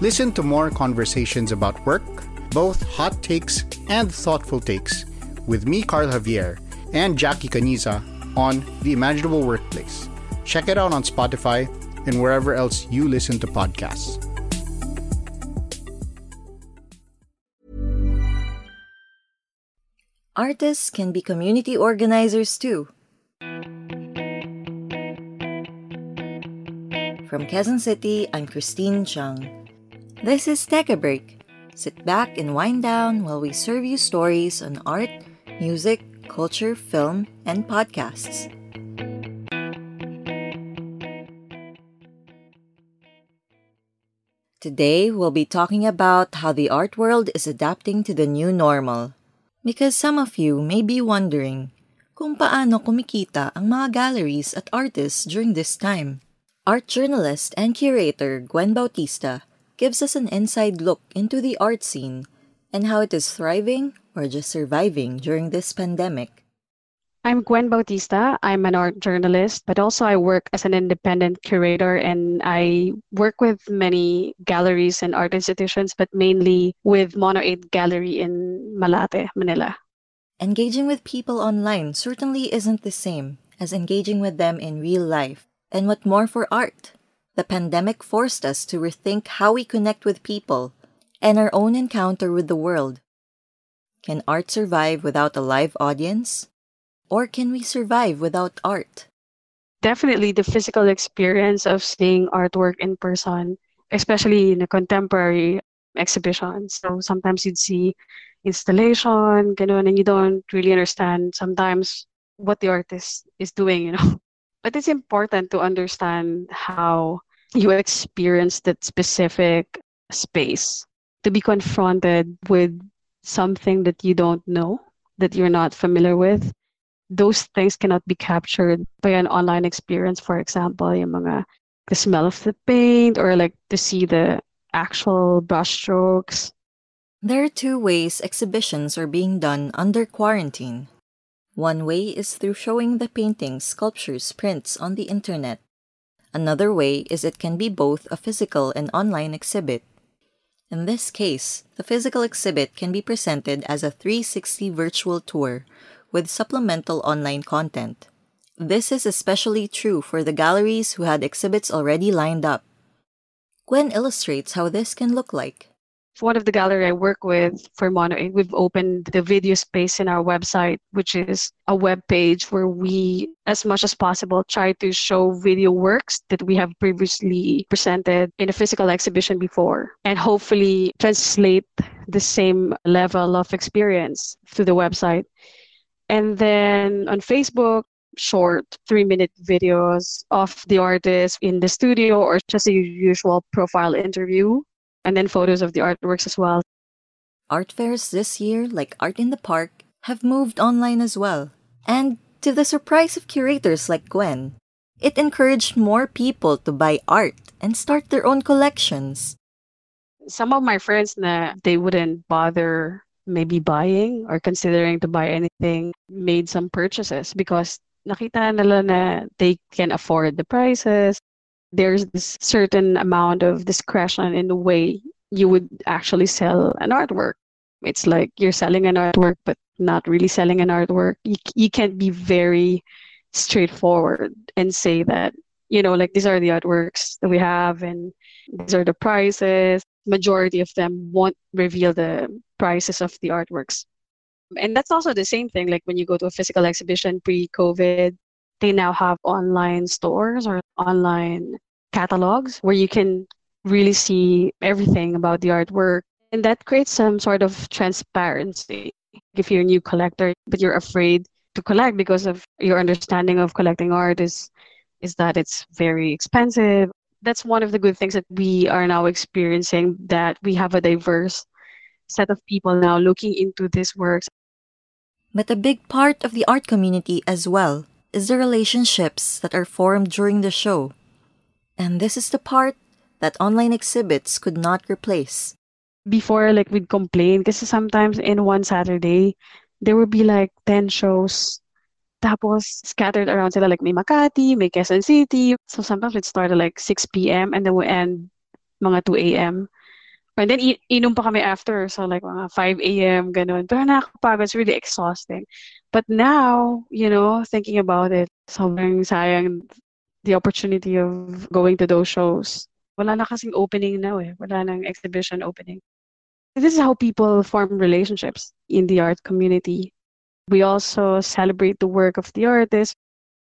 Listen to more conversations about work, both hot takes and thoughtful takes, with me, Carl Javier, and Jackie Caniza on The Imaginable Workplace. Check it out on Spotify and wherever else you listen to podcasts. Artists can be community organizers too. From Quezon City, I'm Christine Chung. This is Take a Break. Sit back and wind down while we serve you stories on art, music, culture, film, and podcasts. Today, we'll be talking about how the art world is adapting to the new normal. Because some of you may be wondering kung paano kumikita ang mga galleries at artists during this time. Art journalist and curator Gwen Bautista gives us an inside look into the art scene and how it is thriving or just surviving during this pandemic. I'm Gwen Bautista. I'm an art journalist, but also I work as an independent curator and I work with many galleries and art institutions, but mainly with Mono 8 Gallery in Malate, Manila. Engaging with people online certainly isn't the same as engaging with them in real life. And what more for art? The pandemic forced us to rethink how we connect with people and our own encounter with the world. Can art survive without a live audience? Or can we survive without art? Definitely the physical experience of seeing artwork in person, especially in a contemporary exhibition. So sometimes you'd see installation, ganun, and you don't really understand sometimes what the artist is doing, you know. But it's important to understand how you experience that specific space to be confronted with something that you don't know that you're not familiar with. Those things cannot be captured by an online experience for example yung mga the smell of the paint or like to see the actual brushstrokes there are two ways exhibitions are being done under quarantine. One way is through showing the paintings sculptures prints on the internet Another way is it can be both a physical and online exhibit. In this case, the physical exhibit can be presented as a 360 virtual tour with supplemental online content. This is especially true for the galleries who had exhibits already lined up. Gwen illustrates how this can look like one of the gallery I work with for Mono 8, we've opened the video space in our website, which is a web page where we, as much as possible, try to show video works that we have previously presented in a physical exhibition before, and hopefully translate the same level of experience through the website. And then on Facebook, short three minute videos of the artist in the studio or just a usual profile interview and then photos of the artworks as well. Art fairs this year, like Art in the Park, have moved online as well. And to the surprise of curators like Gwen, it encouraged more people to buy art and start their own collections. Some of my friends na they wouldn't bother maybe buying or considering to buy anything made some purchases because nakita nila na they can afford the prices there's this certain amount of discretion in the way you would actually sell an artwork. It's like you're selling an artwork, but not really selling an artwork. You, you can't be very straightforward and say that, you know, like these are the artworks that we have and these are the prices. Majority of them won't reveal the prices of the artworks. And that's also the same thing, like when you go to a physical exhibition pre COVID, they now have online stores or online catalogs where you can really see everything about the artwork. And that creates some sort of transparency. If you're a new collector, but you're afraid to collect because of your understanding of collecting art is is that it's very expensive. that's one of the good things that we are now experiencing that we have a diverse set of people now looking into these works. But a big part of the art community as well is the relationships that are formed during the show. And this is the part that online exhibits could not replace. Before, like, we'd complain because sometimes in one Saturday, there would be like 10 shows tapos scattered around sila like may Makati, may Quezon City. So sometimes it started like 6 p.m. and then we end mga 2 a.m. And then inom pa kami after. So like mga 5 a.m. ganun. Pero nakakapagod. It's really exhausting. But now, you know, thinking about it, sobrang sayang the opportunity of going to those shows. Wala na kasing opening now eh. Wala nang exhibition opening. This is how people form relationships in the art community. We also celebrate the work of the artist.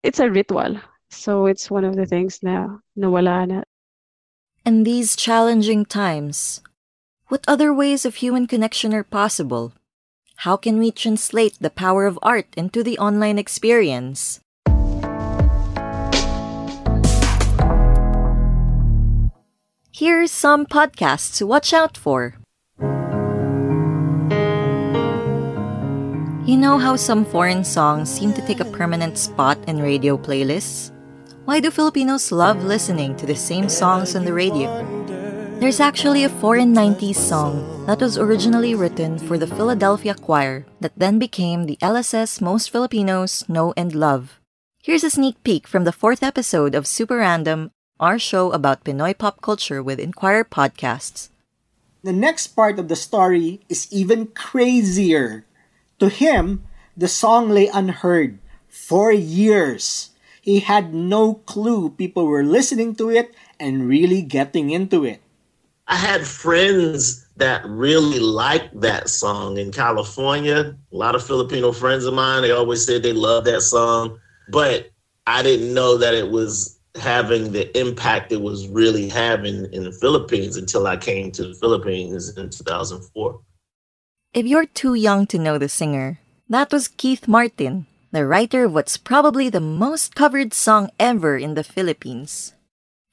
It's a ritual. So it's one of the things na nawala na. In these challenging times, what other ways of human connection are possible? How can we translate the power of art into the online experience? Here's some podcasts to watch out for. You know how some foreign songs seem to take a permanent spot in radio playlists? Why do Filipinos love listening to the same songs on the radio? There's actually a foreign 90s song that was originally written for the Philadelphia Choir that then became the LSS most Filipinos know and love. Here's a sneak peek from the fourth episode of Super Random, our show about Pinoy pop culture with Inquirer podcasts. The next part of the story is even crazier. To him, the song lay unheard for years. He had no clue people were listening to it and really getting into it. I had friends that really liked that song in California. A lot of Filipino friends of mine, they always said they loved that song, but I didn't know that it was having the impact it was really having in the Philippines until I came to the Philippines in 2004. If you're too young to know the singer, that was Keith Martin, the writer of what's probably the most covered song ever in the Philippines.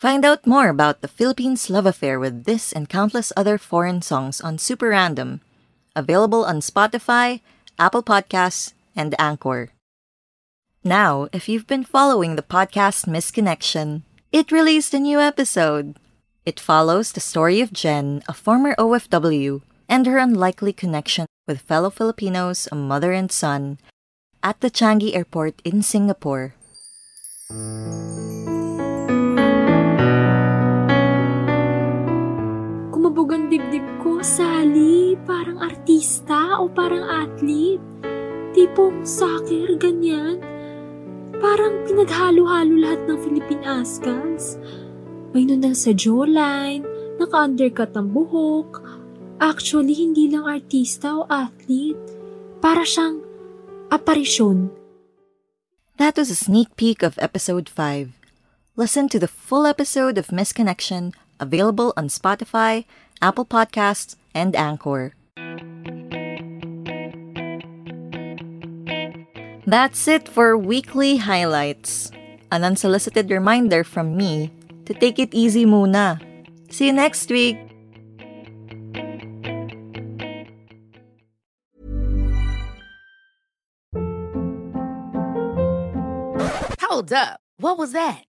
Find out more about the Philippines love affair with this and countless other foreign songs on Super Random, available on Spotify, Apple Podcasts, and Anchor. Now, if you've been following the podcast Misconnection, it released a new episode. It follows the story of Jen, a former OFW and her unlikely connection with fellow Filipinos, a mother and son, at the Changi Airport in Singapore. Sally. Parang artista o parang athlete. Tipong soccer, ganyan. Parang pinaghalo-halo lahat ng Philippine Ascals. May nunal sa jawline, naka-undercut ang buhok, Actually, hindi lang artista o athlete. Para siyang aparisyon. That was a sneak peek of episode 5. Listen to the full episode of Misconnection available on Spotify, Apple Podcasts, and Anchor. That's it for weekly highlights. An unsolicited reminder from me to take it easy muna. See you next week. Hold up. What was that?